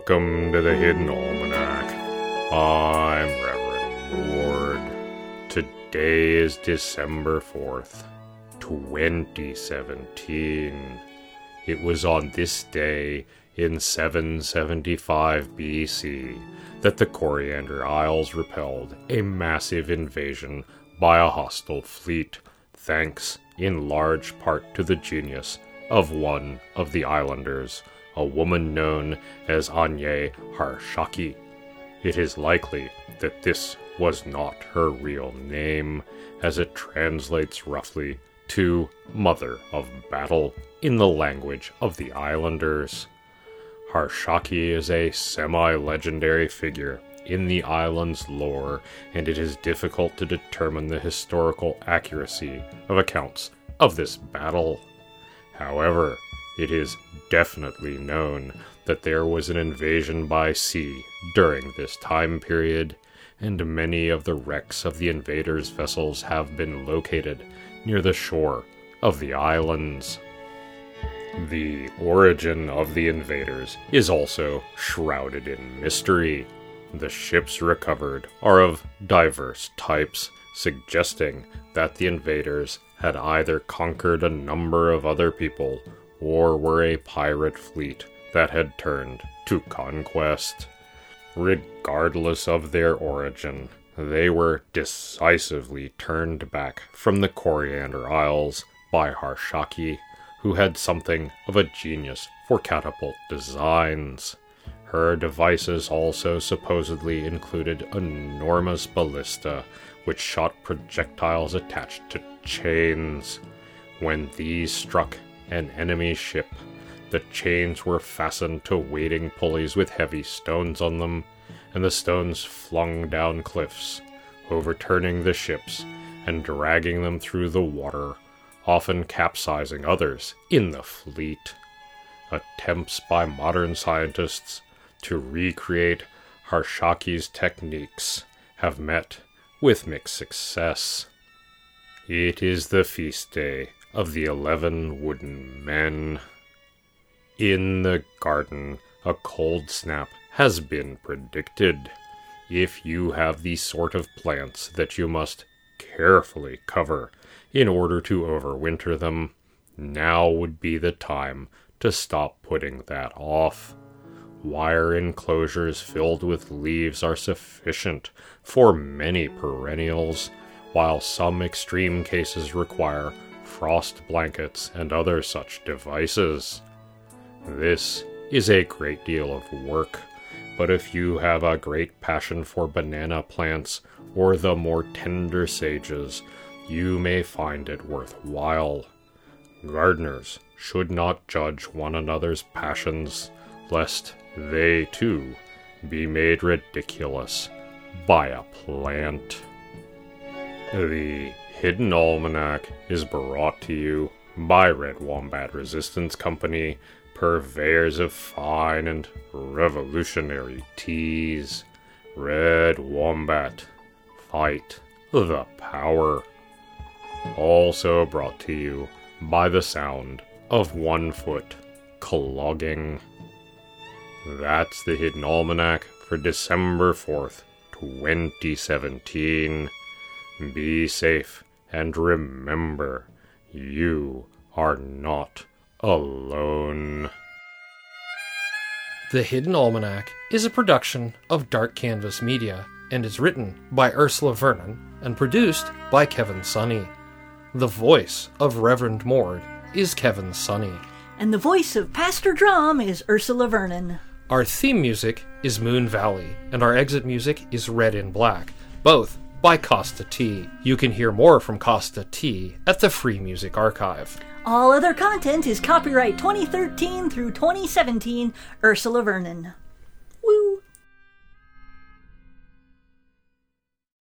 Welcome to the Hidden Almanac. I'm Reverend Mord. Today is December 4th, 2017. It was on this day in 775 BC that the Coriander Isles repelled a massive invasion by a hostile fleet, thanks in large part to the genius of one of the islanders, a woman known as Anye Harshaki. It is likely that this was not her real name, as it translates roughly to Mother of Battle in the language of the islanders. Harshaki is a semi legendary figure in the island's lore, and it is difficult to determine the historical accuracy of accounts of this battle. However, it is definitely known that there was an invasion by sea during this time period, and many of the wrecks of the invaders' vessels have been located near the shore of the islands. The origin of the invaders is also shrouded in mystery. The ships recovered are of diverse types, suggesting that the invaders had either conquered a number of other people or were a pirate fleet that had turned to conquest. Regardless of their origin, they were decisively turned back from the Coriander Isles by Harshaki, who had something of a genius for catapult designs. Her devices also supposedly included enormous ballista, which shot projectiles attached to chains. When these struck an enemy ship, the chains were fastened to waiting pulleys with heavy stones on them, and the stones flung down cliffs, overturning the ships and dragging them through the water, often capsizing others in the fleet. Attempts by modern scientists to recreate Harshaki's techniques have met with mixed success. It is the feast day of the eleven wooden men. In the garden, a cold snap has been predicted. If you have the sort of plants that you must carefully cover in order to overwinter them, now would be the time to stop putting that off. Wire enclosures filled with leaves are sufficient for many perennials, while some extreme cases require frost blankets and other such devices. This is a great deal of work, but if you have a great passion for banana plants or the more tender sages, you may find it worthwhile. Gardeners should not judge one another's passions, lest they too be made ridiculous by a plant. The Hidden Almanac is brought to you by Red Wombat Resistance Company purveyors of fine and revolutionary teas. Red Wombat. Fight the power. Also brought to you by the sound of one foot clogging. That's the Hidden Almanac for December 4th, 2017. Be safe and remember, you are not alone. The Hidden Almanac is a production of Dark Canvas Media and is written by Ursula Vernon and produced by Kevin Sonney. The voice of Reverend Mord is Kevin Sonney. And the voice of Pastor Drum is Ursula Vernon. Our theme music is Moon Valley, and our exit music is Red in Black, both by Kosta T. You can hear more from Kosta T at the Free Music Archive. All other content is copyright 2013 through 2017, Ursula Vernon.